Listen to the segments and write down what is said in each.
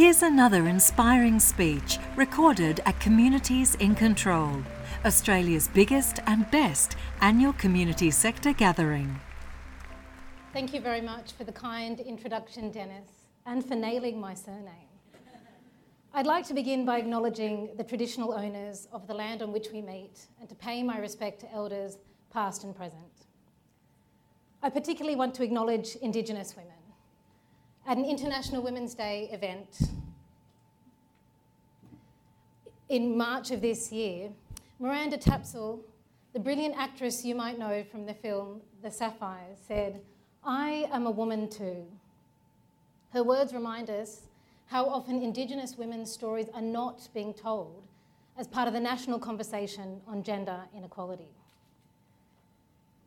Here's another inspiring speech recorded at Communities in Control, Australia's biggest and best annual community sector gathering. Thank you very much for the kind introduction, Dennis, and for nailing my surname. I'd like to begin by acknowledging the traditional owners of the land on which we meet and to pay my respect to elders past and present. I particularly want to acknowledge Indigenous women. At an International Women's Day event in March of this year, Miranda Tapsell, the brilliant actress you might know from the film The Sapphires, said, I am a woman too. Her words remind us how often Indigenous women's stories are not being told as part of the national conversation on gender inequality.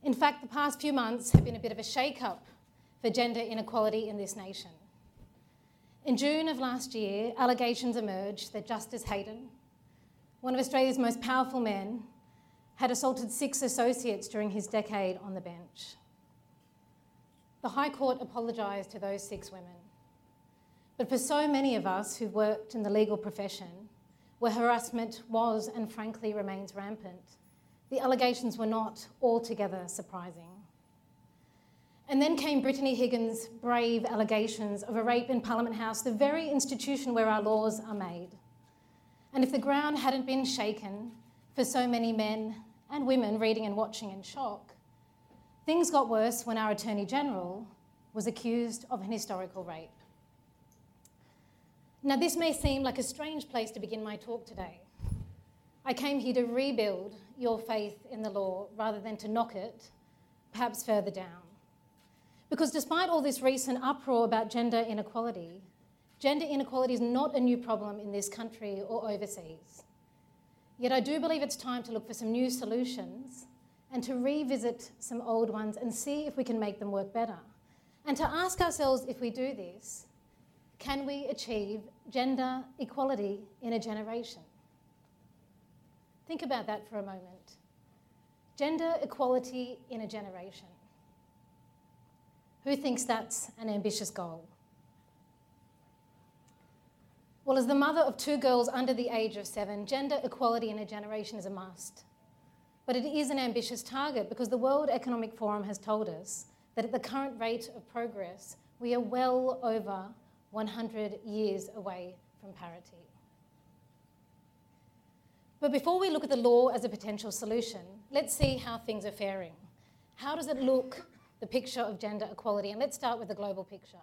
In fact, the past few months have been a bit of a shake up for gender inequality in this nation. In June of last year, allegations emerged that Justice Heydon, one of Australia's most powerful men, had assaulted six associates during his decade on the bench. The High Court apologised to those six women. But for so many of us who've worked in the legal profession, where harassment was and frankly remains rampant, the allegations were not altogether surprising. And then came Brittany Higgins' brave allegations of a rape in Parliament House, the very institution where our laws are made. And if the ground hadn't been shaken for so many men and women reading and watching in shock, things got worse when our Attorney General was accused of an historical rape. Now, this may seem like a strange place to begin my talk today. I came here to rebuild your faith in the law rather than to knock it, perhaps further down. Because despite all this recent uproar about gender inequality, gender inequality is not a new problem in this country or overseas. Yet I do believe it's time to look for some new solutions and to revisit some old ones and see if we can make them work better. And to ask ourselves if we do this, can we achieve gender equality in a generation? Think about that for a moment. Gender equality in a generation. Who thinks that's an ambitious goal? Well, as the mother of two girls under the age of seven, gender equality in a generation is a must. But it is an ambitious target because the World Economic Forum has told us that at the current rate of progress, we are well over 100 years away from parity. But before we look at the law as a potential solution, let's see how things are faring. How does it look, the picture of gender equality? And let's start with the global picture.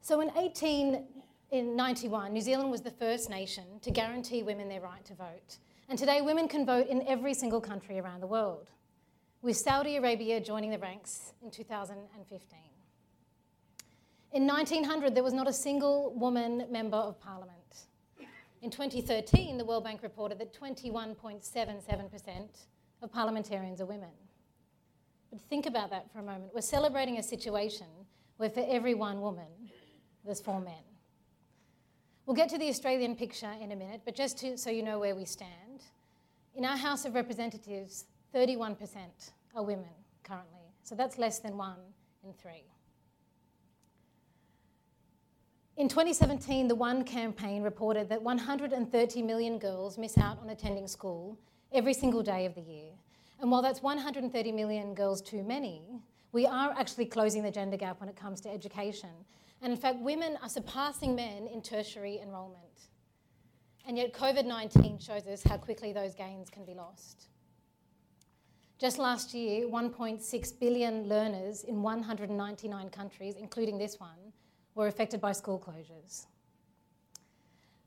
So in 1891, New Zealand was the first nation to guarantee women their right to vote. And today, women can vote in every single country around the world, with Saudi Arabia joining the ranks in 2015. In 1900, there was not a single woman member of parliament. In 2013, the World Bank reported that 21.77% of parliamentarians are women. But think about that for a moment. We're celebrating a situation where for every one woman, there's four men. We'll get to the Australian picture in a minute, but just to, so you know where we stand, in our House of Representatives, 31% are women currently. So that's less than one in three. In 2017, the One campaign reported that 130 million girls miss out on attending school every single day of the year. And while that's 130 million girls too many, we are actually closing the gender gap when it comes to education. And in fact, women are surpassing men in tertiary enrolment. And yet, COVID 19 shows us how quickly those gains can be lost. Just last year, 1.6 billion learners in 199 countries, including this one, were affected by school closures.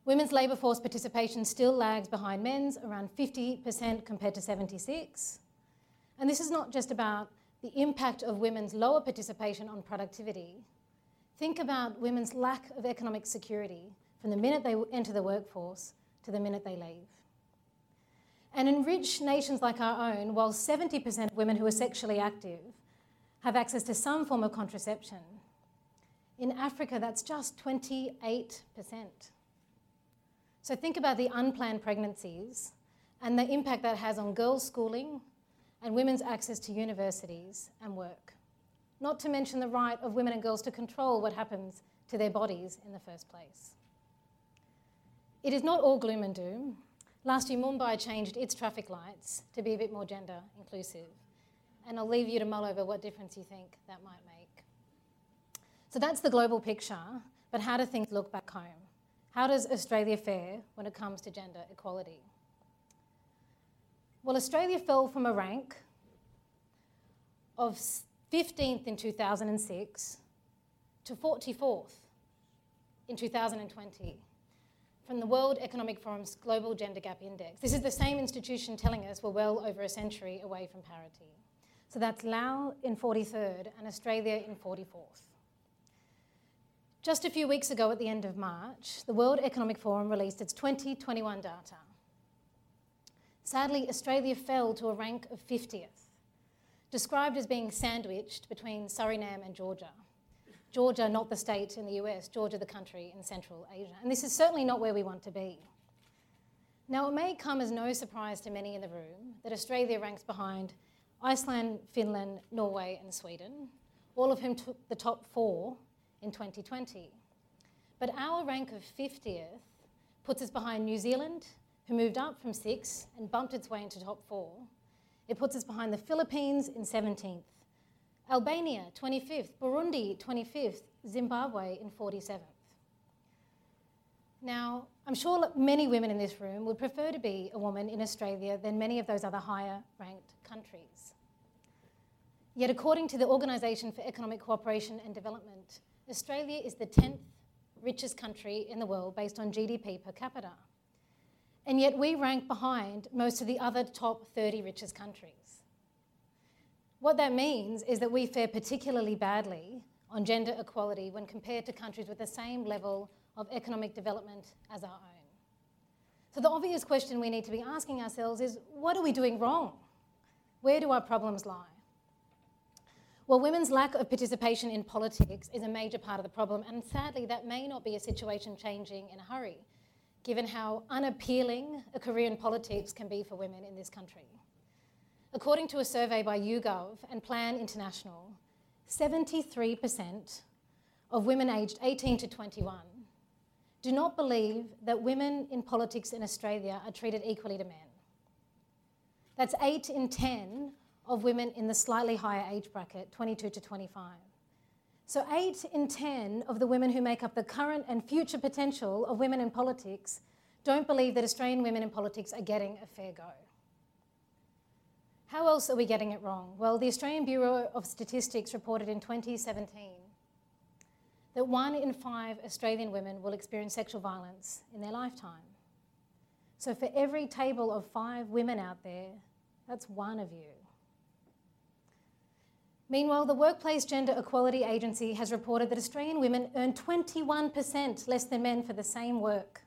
Women's labour force participation still lags behind men's, around 50% compared to 76. And this is not just about the impact of women's lower participation on productivity, Think about women's lack of economic security from the minute they enter the workforce to the minute they leave. And in rich nations like our own, while 70% of women who are sexually active have access to some form of contraception, in Africa that's just 28%. So think about the unplanned pregnancies and the impact that has on girls' schooling and women's access to universities and work. Not to mention the right of women and girls to control what happens to their bodies in the first place. It is not all gloom and doom. Last year, Mumbai changed its traffic lights to be a bit more gender inclusive. And I'll leave you to mull over what difference you think that might make. So that's the global picture, but how do things look back home? How does Australia fare when it comes to gender equality? Well, Australia fell from a rank of 15th in 2006 to 44th in 2020 from the World Economic Forum's Global Gender Gap Index. This is the same institution telling us we're well over a century away from parity. So that's Laos in 43rd and Australia in 44th. Just a few weeks ago, at the end of March, the World Economic Forum released its 2021 data. Sadly, Australia fell to a rank of 50th, described as being sandwiched between Suriname and Georgia. Georgia, not the state in the US, Georgia, the country in Central Asia. And this is certainly not where we want to be. Now, it may come as no surprise to many in the room that Australia ranks behind Iceland, Finland, Norway, and Sweden, all of whom took the top four in 2020. But our rank of 50th puts us behind New Zealand, who moved up from six and bumped its way into top four. It puts us behind the Philippines in 17th, Albania 25th, Burundi 25th, Zimbabwe in 47th. Now, I'm sure many women in this room would prefer to be a woman in Australia than many of those other higher ranked countries. Yet, according to the Organisation for Economic Cooperation and Development, Australia is the 10th richest country in the world based on GDP per capita. And yet, we rank behind most of the other top 30 richest countries. What that means is that we fare particularly badly on gender equality when compared to countries with the same level of economic development as our own. So, the obvious question we need to be asking ourselves is what are we doing wrong? Where do our problems lie? Well, women's lack of participation in politics is a major part of the problem, and sadly, that may not be a situation changing in a hurry, given how unappealing a career in politics can be for women in this country. According to a survey by YouGov and Plan International, 73% of women aged 18 to 21 do not believe that women in politics in Australia are treated equally to men. That's 8 in 10 of women in the slightly higher age bracket, 22 to 25. So, 8 in 10 of the women who make up the current and future potential of women in politics don't believe that Australian women in politics are getting a fair go. How else are we getting it wrong? Well, the Australian Bureau of Statistics reported in 2017 that one in five Australian women will experience sexual violence in their lifetime. So, for every table of five women out there, that's one of you. Meanwhile, the Workplace Gender Equality Agency has reported that Australian women earn 21% less than men for the same work.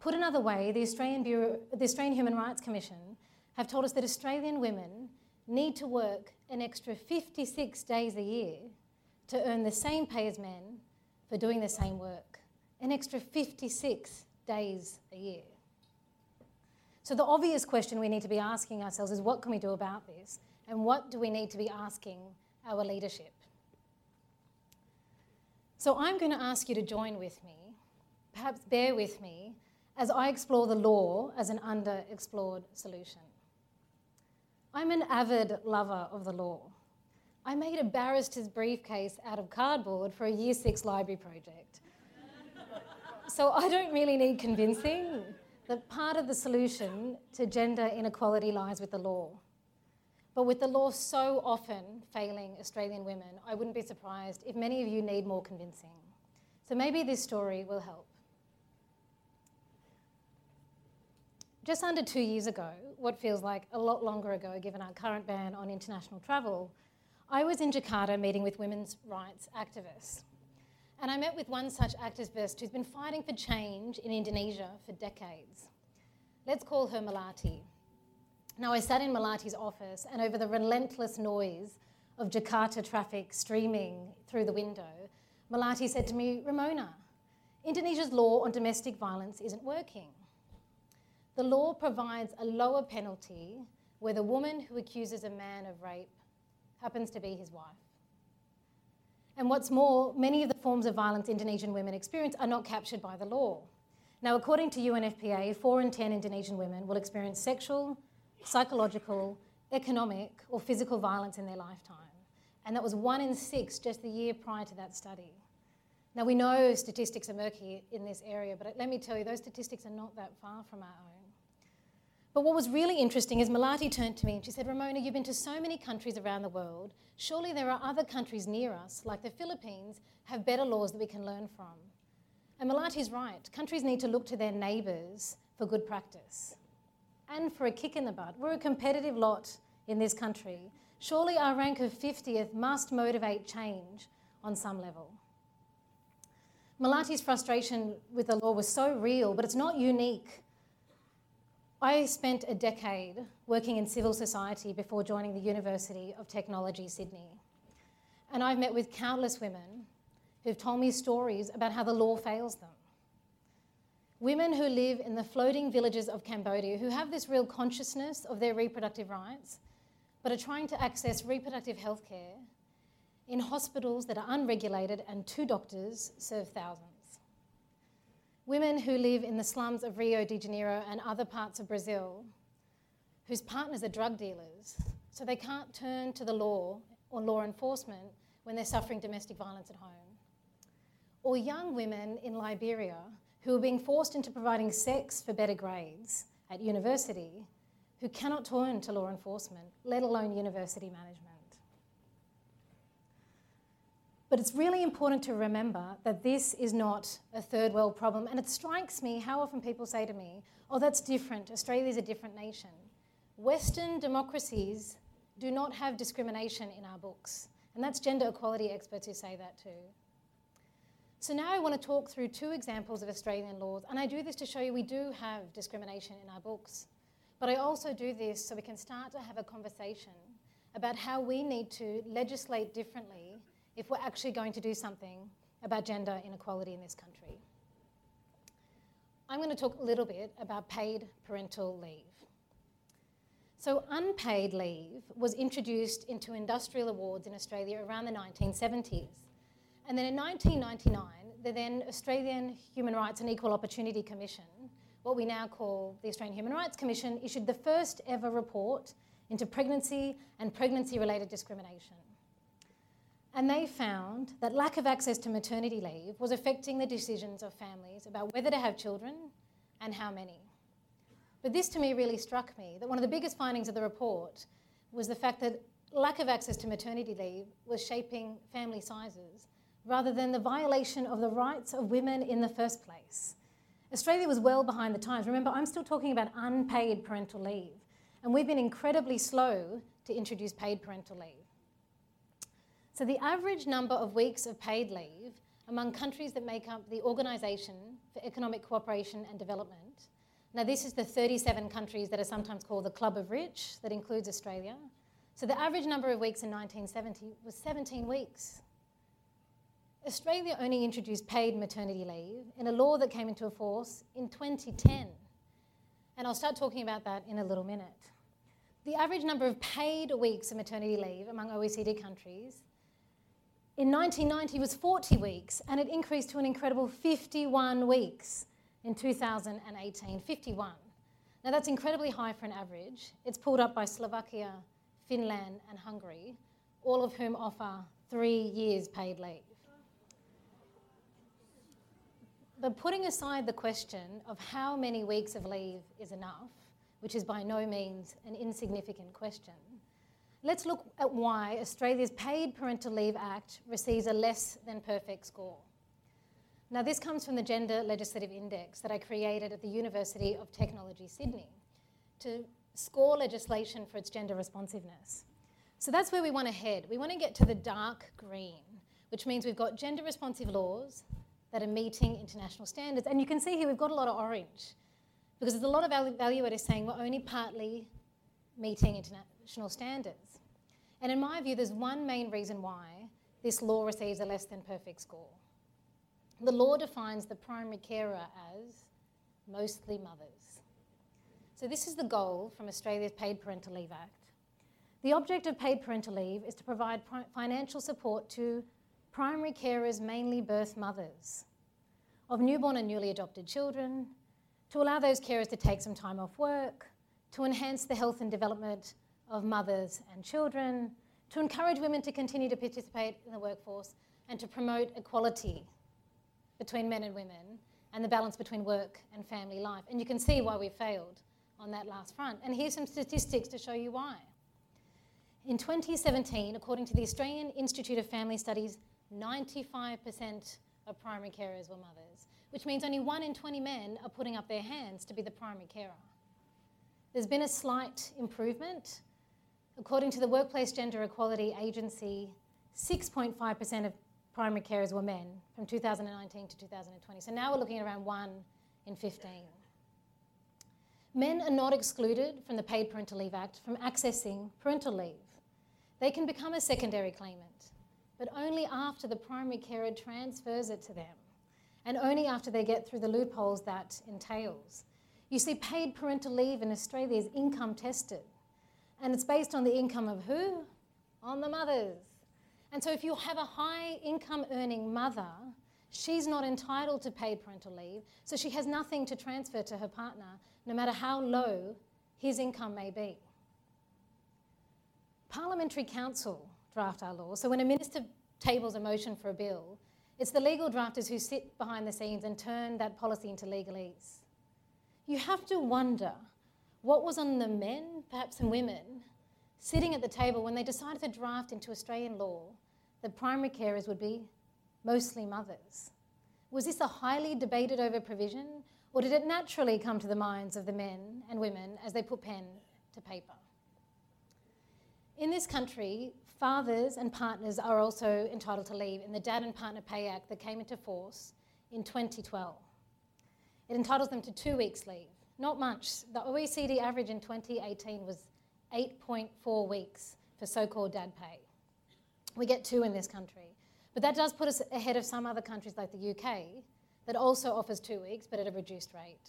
Put another way, the Australian, Bureau, the Australian Human Rights Commission have told us that Australian women need to work an extra 56 days a year to earn the same pay as men for doing the same work. An extra 56 days a year. So, the obvious question we need to be asking ourselves is what can we do about this? And what do we need to be asking our leadership? So, I'm going to ask you to join with me, perhaps bear with me, as I explore the law as an underexplored solution. I'm an avid lover of the law. I made a barrister's briefcase out of cardboard for a year six library project. so I don't really need convincing that part of the solution to gender inequality lies with the law. But with the law so often failing Australian women, I wouldn't be surprised if many of you need more convincing. So maybe this story will help. Just under two years ago, what feels like a lot longer ago given our current ban on international travel, I was in Jakarta meeting with women's rights activists. And I met with one such activist who's been fighting for change in Indonesia for decades. Let's call her Melati. Now, I sat in Melati's office, and over the relentless noise of Jakarta traffic streaming through the window, Malati said to me, Ramona, Indonesia's law on domestic violence isn't working. The law provides a lower penalty where the woman who accuses a man of rape happens to be his wife. And what's more, many of the forms of violence Indonesian women experience are not captured by the law. Now, according to UNFPA, 4 in 10 Indonesian women will experience sexual, psychological, economic, or physical violence in their lifetime. And that was 1 in 6 just the year prior to that study. Now, we know statistics are murky in this area, but let me tell you, those statistics are not that far from our own. But what was really interesting is Melati turned to me and she said, Ramona, you've been to so many countries around the world. Surely there are other countries near us, like the Philippines, have better laws that we can learn from. And Melati's right. Countries need to look to their neighbours for good practice and for a kick in the butt. We're a competitive lot in this country. Surely our rank of 50th must motivate change on some level. Melati's frustration with the law was so real, but it's not unique I spent a decade working in civil society before joining the University of Technology, Sydney. And I've met with countless women who've told me stories about how the law fails them. Women who live in the floating villages of Cambodia who have this real consciousness of their reproductive rights, but are trying to access reproductive health care in hospitals that are unregulated and two doctors serve thousands. Women who live in the slums of Rio de Janeiro and other parts of Brazil, whose partners are drug dealers, so they can't turn to the law or law enforcement when they're suffering domestic violence at home. Or young women in Liberia who are being forced into providing sex for better grades at university who cannot turn to law enforcement, let alone university management. But it's really important to remember that this is not a third world problem. And it strikes me how often people say to me, oh, that's different. Australia's a different nation. Western democracies do not have discrimination in our books. And that's gender equality experts who say that too. So now I want to talk through two examples of Australian laws. And I do this to show you we do have discrimination in our books. But I also do this so we can start to have a conversation about how we need to legislate differently if we're actually going to do something about gender inequality in this country. I'm going to talk a little bit about paid parental leave. So, unpaid leave was introduced into industrial awards in Australia around the 1970s. And then in 1999, the then Australian Human Rights and Equal Opportunity Commission, what we now call the Australian Human Rights Commission, issued the first ever report into pregnancy and pregnancy related discrimination. And they found that lack of access to maternity leave was affecting the decisions of families about whether to have children and how many. But this to me really struck me that one of the biggest findings of the report was the fact that lack of access to maternity leave was shaping family sizes rather than the violation of the rights of women in the first place. Australia was well behind the times. Remember, I'm still talking about unpaid parental leave, and we've been incredibly slow to introduce paid parental leave. So, the average number of weeks of paid leave among countries that make up the Organisation for Economic Cooperation and Development. Now, this is the 37 countries that are sometimes called the Club of Rich, that includes Australia. So, the average number of weeks in 1970 was 17 weeks. Australia only introduced paid maternity leave in a law that came into force in 2010. And I'll start talking about that in a little minute. The average number of paid weeks of maternity leave among OECD countries in 1990 was 40 weeks, and it increased to an incredible 51 weeks in 2018. 51. Now, that's incredibly high for an average. It's pulled up by Slovakia, Finland, and Hungary, all of whom offer three years paid leave. But putting aside the question of how many weeks of leave is enough, which is by no means an insignificant question, Let's look at why Australia's Paid Parental Leave Act receives a less than perfect score. Now, this comes from the Gender Legislative Index that I created at the University of Technology, Sydney, to score legislation for its gender responsiveness. So that's where we want to head. We want to get to the dark green, which means we've got gender responsive laws that are meeting international standards. And you can see here we've got a lot of orange because there's a lot of evaluators saying we're only partly meeting international standards. And in my view, there's one main reason why this law receives a less than perfect score. The law defines the primary carer as mostly mothers. So, this is the goal from Australia's Paid Parental Leave Act. The object of paid parental leave is to provide financial support to primary carers, mainly birth mothers, of newborn and newly adopted children, to allow those carers to take some time off work, to enhance the health and development of mothers and children, to encourage women to continue to participate in the workforce, and to promote equality between men and women and the balance between work and family life. And you can see why we failed on that last front. And here's some statistics to show you why. In 2017, according to the Australian Institute of Family Studies, 95% of primary carers were mothers, which means only one in 20 men are putting up their hands to be the primary carer. There's been a slight improvement. According to the Workplace Gender Equality Agency, 6.5% of primary carers were men from 2019 to 2020. So now we're looking at around 1 in 15. Men are not excluded from the Paid Parental Leave Act from accessing parental leave. They can become a secondary claimant, but only after the primary carer transfers it to them and only after they get through the loopholes that entails. You see, paid parental leave in Australia is income tested, and it's based on the income of who? On the mothers. And so if you have a high income earning mother, she's not entitled to paid parental leave, so she has nothing to transfer to her partner, no matter how low his income may be. Parliamentary Counsel draft our law, so when a minister tables a motion for a bill, it's the legal drafters who sit behind the scenes and turn that policy into legalese. You have to wonder what was on the men, perhaps some women, sitting at the table when they decided to draft into Australian law that primary carers would be mostly mothers. Was this a highly debated over provision, or did it naturally come to the minds of the men and women as they put pen to paper? In this country, fathers and partners are also entitled to leave in the Dad and Partner Pay Act that came into force in 2012. It entitles them to two weeks' leave. Not much. The OECD average in 2018 was 8.4 weeks for so called dad pay. We get two in this country. But that does put us ahead of some other countries like the UK that also offers two weeks but at a reduced rate.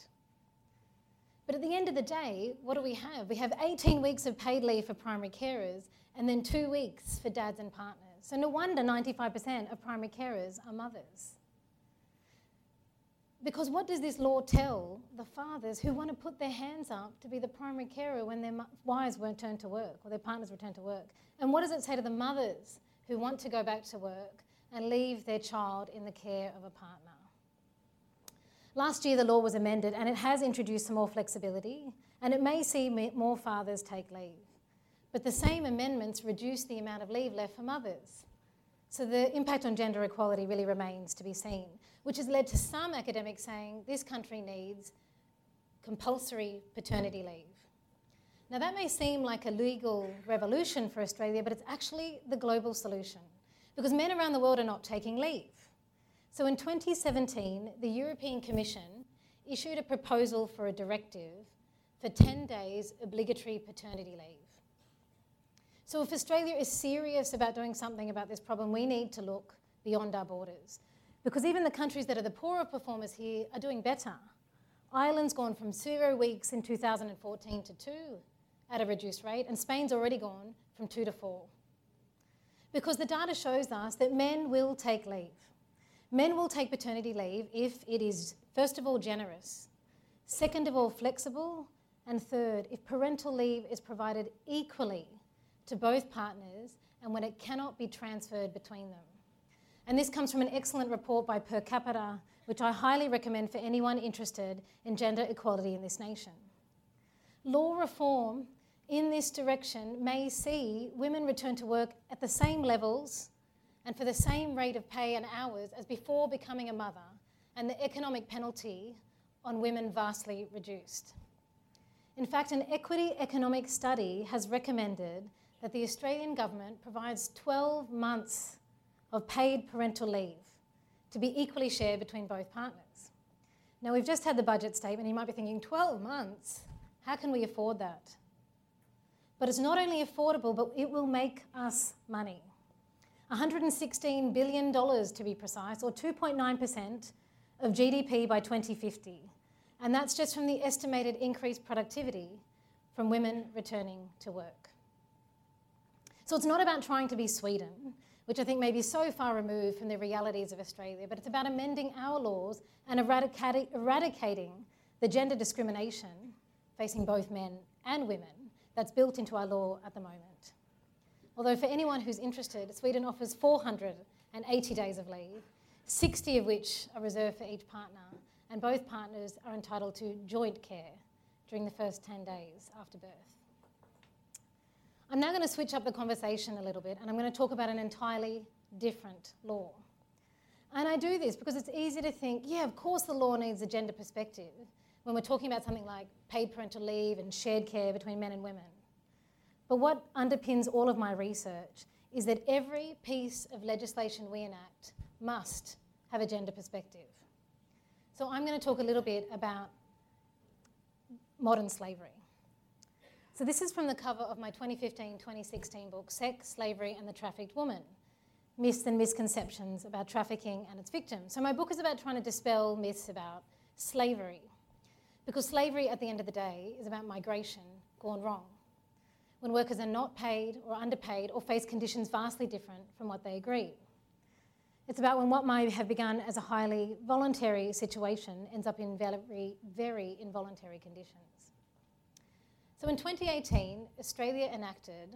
But at the end of the day, what do we have? We have 18 weeks of paid leave for primary carers and then two weeks for dads and partners. So no wonder 95% of primary carers are mothers. Because what does this law tell the fathers who want to put their hands up to be the primary carer when their wives won't turn to work or their partners return to work? And what does it say to the mothers who want to go back to work and leave their child in the care of a partner? Last year, the law was amended and it has introduced some more flexibility, and it may see more fathers take leave. But the same amendments reduce the amount of leave left for mothers. So the impact on gender equality really remains to be seen, which has led to some academics saying this country needs compulsory paternity leave. Now, that may seem like a legal revolution for Australia, but it's actually the global solution because men around the world are not taking leave. So in 2017, the European Commission issued a proposal for a directive for 10 days obligatory paternity leave. So if Australia is serious about doing something about this problem, we need to look beyond our borders. Because even the countries that are the poorer performers here are doing better. Ireland's gone from zero weeks in 2014 to two at a reduced rate, and Spain's already gone from two to four. Because the data shows us that men will take leave. Men will take paternity leave if it is, first of all, generous, second of all, flexible, and third, if parental leave is provided equally to both partners and when it cannot be transferred between them. And this comes from an excellent report by Per Capita, which I highly recommend for anyone interested in gender equality in this nation. Law reform in this direction may see women return to work at the same levels and for the same rate of pay and hours as before becoming a mother, and the economic penalty on women vastly reduced. In fact, an equity economic study has recommended that the Australian government provides 12 months of paid parental leave to be equally shared between both partners. Now, we've just had the budget statement, you might be thinking, 12 months? How can we afford that? But it's not only affordable, but it will make us money. $116 billion to be precise, or 2.9% of GDP by 2050. And that's just from the estimated increased productivity from women returning to work. So it's not about trying to be Sweden, which I think may be so far removed from the realities of Australia, but it's about amending our laws and eradicating the gender discrimination facing both men and women that's built into our law at the moment. Although, for anyone who's interested, Sweden offers 480 days of leave, 60 of which are reserved for each partner, and both partners are entitled to joint care during the first 10 days after birth. I'm now going to switch up the conversation a little bit and I'm going to talk about an entirely different law. And I do this because it's easy to think, yeah, of course the law needs a gender perspective when we're talking about something like paid parental leave and shared care between men and women. But what underpins all of my research is that every piece of legislation we enact must have a gender perspective. So I'm going to talk a little bit about modern slavery. So this is from the cover of my 2015-2016 book, Sex, Slavery and the Trafficked Woman, Myths and Misconceptions about Trafficking and its Victims. So my book is about trying to dispel myths about slavery. Because slavery, at the end of the day, is about migration gone wrong. When workers are not paid or underpaid or face conditions vastly different from what they agreed. It's about when what might have begun as a highly voluntary situation ends up in very, very involuntary conditions. So in 2018, Australia enacted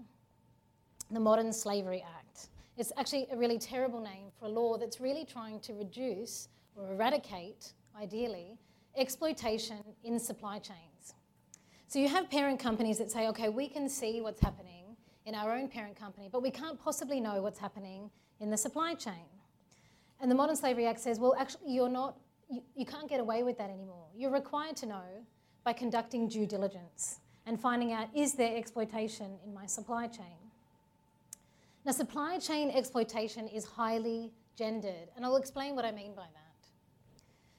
the Modern Slavery Act. It's actually a really terrible name for a law that's really trying to reduce or eradicate, ideally, exploitation in supply chains. So you have parent companies that say, okay, we can see what's happening in our own parent company, but we can't possibly know what's happening in the supply chain. And the Modern Slavery Act says, well, actually, you're not, you, you can't get away with that anymore. You're required to know by conducting due diligence and finding out is there exploitation in my supply chain. Now, supply chain exploitation is highly gendered, and I'll explain what I mean by that.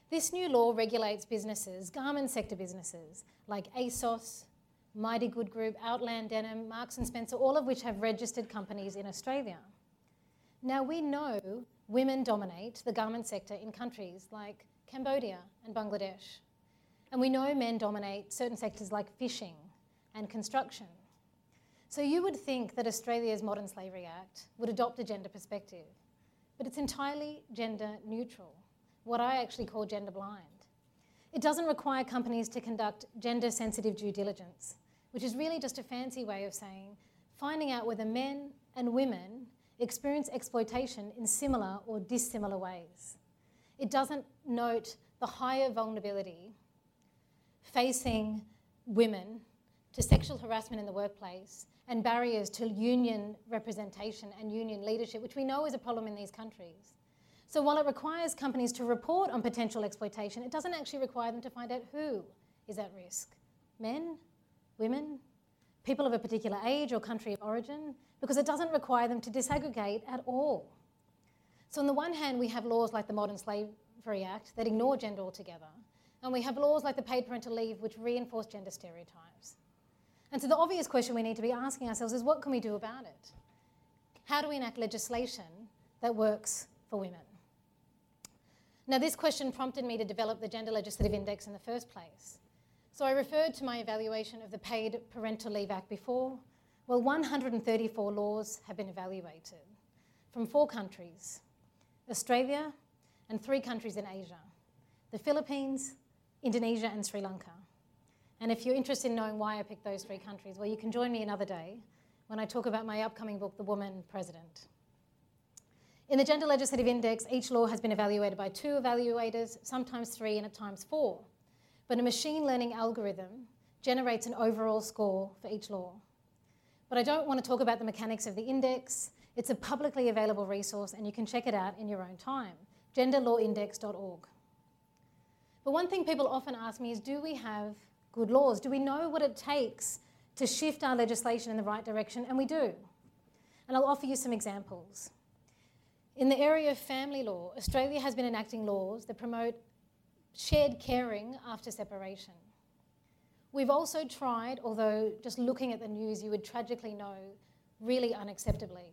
This new law regulates businesses, garment sector businesses, like ASOS, Mighty Good Group, Outland Denim, Marks & Spencer, all of which have registered companies in Australia. Now, we know women dominate the garment sector in countries like Cambodia and Bangladesh. And we know men dominate certain sectors like fishing, and construction. So you would think that Australia's Modern Slavery Act would adopt a gender perspective, but it's entirely gender neutral, what I actually call gender blind. It doesn't require companies to conduct gender sensitive due diligence, which is really just a fancy way of saying finding out whether men and women experience exploitation in similar or dissimilar ways. It doesn't note the higher vulnerability facing women to sexual harassment in the workplace and barriers to union representation and union leadership, which we know is a problem in these countries. So while it requires companies to report on potential exploitation, it doesn't actually require them to find out who is at risk. Men, women, people of a particular age or country of origin, because it doesn't require them to disaggregate at all. So on the one hand, we have laws like the Modern Slavery Act that ignore gender altogether, and we have laws like the Paid Parental Leave which reinforce gender stereotypes. And so the obvious question we need to be asking ourselves is what can we do about it? How do we enact legislation that works for women? Now, this question prompted me to develop the Gender Legislative Index in the first place. So I referred to my evaluation of the Paid Parental Leave Act before. Well, 134 laws have been evaluated from four countries Australia and three countries in Asia the Philippines, Indonesia, and Sri Lanka. And if you're interested in knowing why I picked those three countries, well, you can join me another day when I talk about my upcoming book, The Woman President. In the Gender Legislative Index, each law has been evaluated by two evaluators, sometimes three, and at times four. But a machine learning algorithm generates an overall score for each law. But I don't want to talk about the mechanics of the index. It's a publicly available resource, and you can check it out in your own time genderlawindex.org. But one thing people often ask me is do we have good laws? Do we know what it takes to shift our legislation in the right direction? And we do. And I'll offer you some examples. In the area of family law, Australia has been enacting laws that promote shared caring after separation. We've also tried, although just looking at the news, you would tragically know really unacceptably,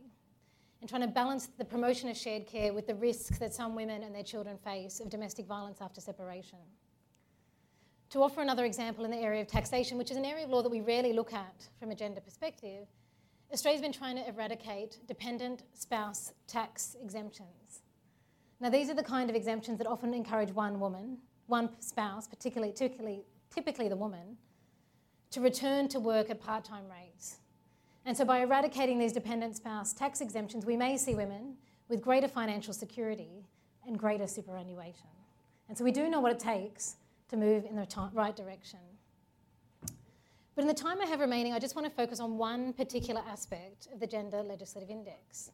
in trying to balance the promotion of shared care with the risks that some women and their children face of domestic violence after separation. To offer another example in the area of taxation, which is an area of law that we rarely look at from a gender perspective, Australia's been trying to eradicate dependent spouse tax exemptions. Now, these are the kind of exemptions that often encourage one woman, one spouse, particularly, typically, typically the woman, to return to work at part time rates. And so, by eradicating these dependent spouse tax exemptions, we may see women with greater financial security and greater superannuation. And so, we do know what it takes to move in the right direction. But in the time I have remaining, I just want to focus on one particular aspect of the Gender Legislative Index.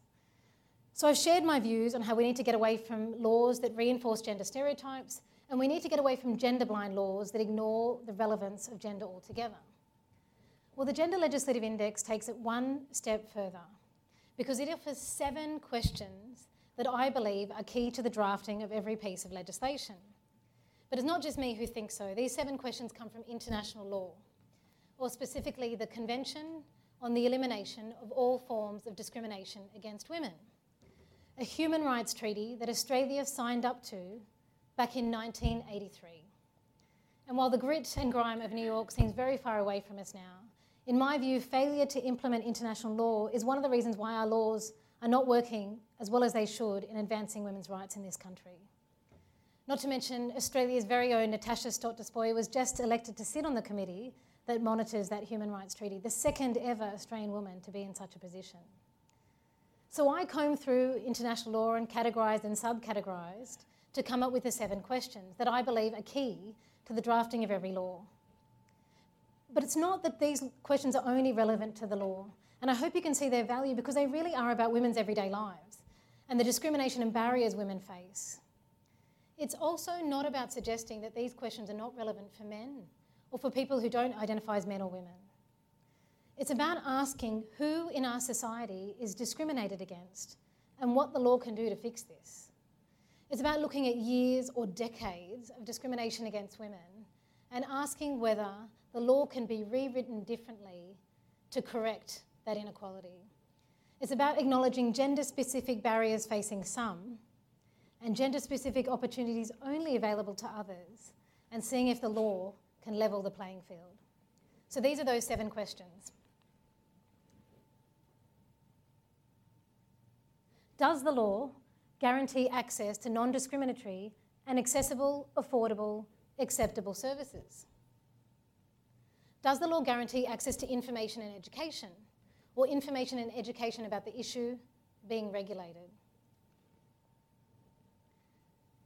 So I've shared my views on how we need to get away from laws that reinforce gender stereotypes, and we need to get away from gender blind laws that ignore the relevance of gender altogether. Well, the Gender Legislative Index takes it one step further because it offers seven questions that I believe are key to the drafting of every piece of legislation. But it's not just me who thinks so. These seven questions come from international law, or specifically the Convention on the Elimination of All Forms of Discrimination Against Women a human rights treaty that Australia signed up to back in 1983. And while the grit and grime of New York seems very far away from us now, in my view, failure to implement international law is one of the reasons why our laws are not working as well as they should in advancing women's rights in this country. Not to mention, Australia's very own Natasha Stott Despoja was just elected to sit on the committee that monitors that human rights treaty, the second ever Australian woman to be in such a position. So I combed through international law and categorised and subcategorised to come up with the seven questions that I believe are key to the drafting of every law. But it's not that these questions are only relevant to the law, and I hope you can see their value because they really are about women's everyday lives and the discrimination and barriers women face. It's also not about suggesting that these questions are not relevant for men or for people who don't identify as men or women. It's about asking who in our society is discriminated against and what the law can do to fix this. It's about looking at years or decades of discrimination against women and asking whether the law can be rewritten differently to correct that inequality. It's about acknowledging gender specific barriers facing some and gender specific opportunities only available to others and seeing if the law can level the playing field. So these are those seven questions. Does the law guarantee access to non discriminatory and accessible, affordable, acceptable services? Does the law guarantee access to information and education, or information and education about the issue being regulated?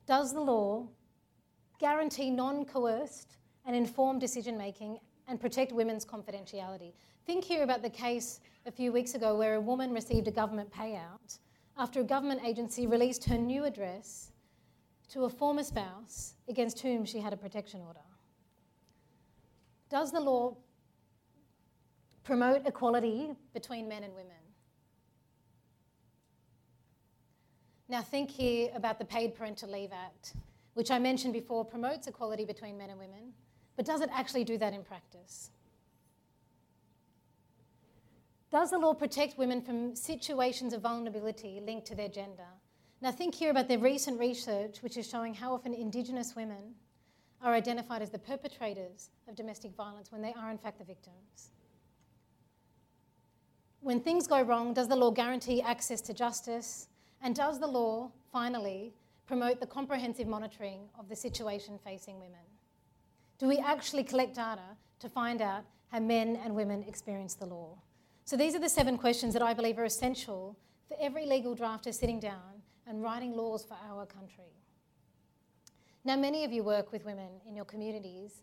Does the law guarantee non coerced and informed decision making and protect women's confidentiality? Think here about the case a few weeks ago where a woman received a government payout after a government agency released her new address to a former spouse against whom she had a protection order. Does the law promote equality between men and women? Now, think here about the Paid Parental Leave Act, which I mentioned before promotes equality between men and women, but does it actually do that in practice? Does the law protect women from situations of vulnerability linked to their gender? Now, think here about the recent research which is showing how often Indigenous women are identified as the perpetrators of domestic violence when they are, in fact, the victims. When things go wrong, does the law guarantee access to justice? And does the law, finally, promote the comprehensive monitoring of the situation facing women? Do we actually collect data to find out how men and women experience the law? So these are the seven questions that I believe are essential for every legal drafter sitting down and writing laws for our country. Now, many of you work with women in your communities,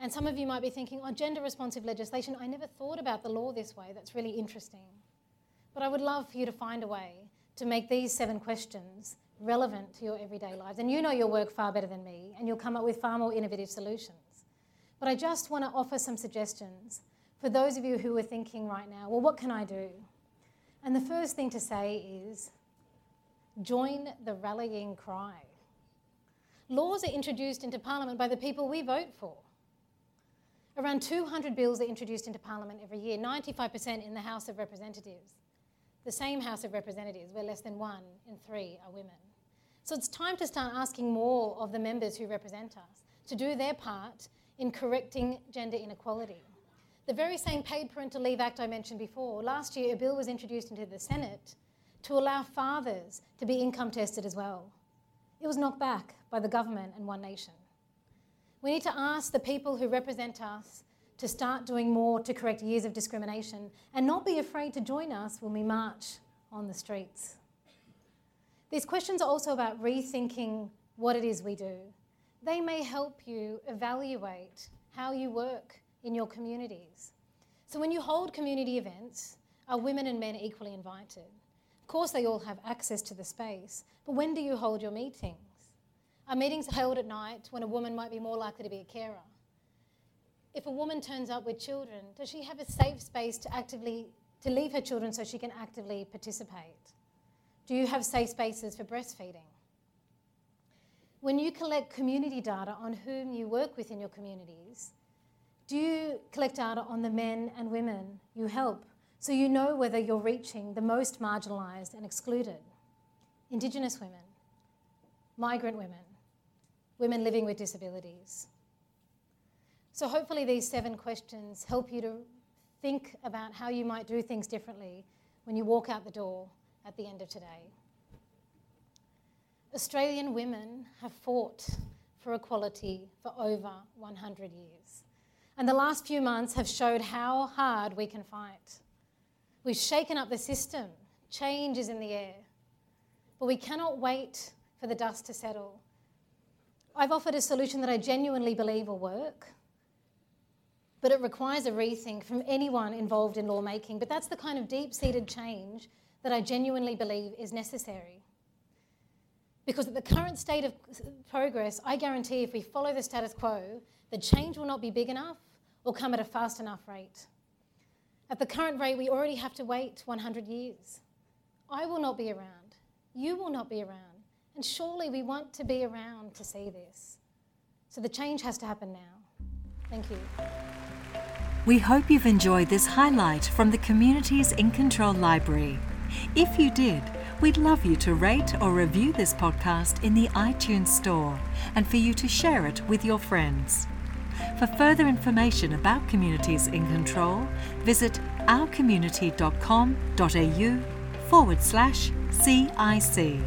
and some of you might be thinking, oh, gender responsive legislation, I never thought about the law this way. That's really interesting. But I would love for you to find a way to make these seven questions relevant to your everyday lives. And you know your work far better than me, and you'll come up with far more innovative solutions. But I just want to offer some suggestions for those of you who are thinking right now, well, what can I do? And the first thing to say is join the rallying cry. Laws are introduced into Parliament by the people we vote for. Around 200 bills are introduced into Parliament every year, 95% in the House of Representatives. The same House of Representatives, where less than one in three are women. So it's time to start asking more of the members who represent us to do their part in correcting gender inequality. The very same Paid Parental Leave Act I mentioned before, last year a bill was introduced into the Senate to allow fathers to be income tested as well. It was knocked back by the government and One Nation. We need to ask the people who represent us to start doing more to correct years of discrimination and not be afraid to join us when we march on the streets. These questions are also about rethinking what it is we do. They may help you evaluate how you work in your communities. So, when you hold community events, are women and men equally invited? Of course, they all have access to the space, but when do you hold your meetings? Are meetings held at night when a woman might be more likely to be a carer? If a woman turns up with children, does she have a safe space to actively to leave her children so she can actively participate? Do you have safe spaces for breastfeeding? When you collect community data on whom you work with in your communities, do you collect data on the men and women you help so you know whether you're reaching the most marginalised and excluded? Indigenous women, migrant women, women living with disabilities. So, hopefully, these seven questions help you to think about how you might do things differently when you walk out the door at the end of today. Australian women have fought for equality for over 100 years. And the last few months have showed how hard we can fight. We've shaken up the system, change is in the air. But we cannot wait for the dust to settle. I've offered a solution that I genuinely believe will work, but it requires a rethink from anyone involved in lawmaking. But that's the kind of deep seated change that I genuinely believe is necessary. Because at the current state of progress, I guarantee if we follow the status quo, the change will not be big enough or come at a fast enough rate. At the current rate, we already have to wait 100 years. I will not be around. You will not be around. And surely we want to be around to see this. So the change has to happen now. Thank you. We hope you've enjoyed this highlight from the Communities in Control Library. If you did, we'd love you to rate or review this podcast in the iTunes Store and for you to share it with your friends. For further information about Communities in Control, visit ourcommunity.com.au forward slash CIC.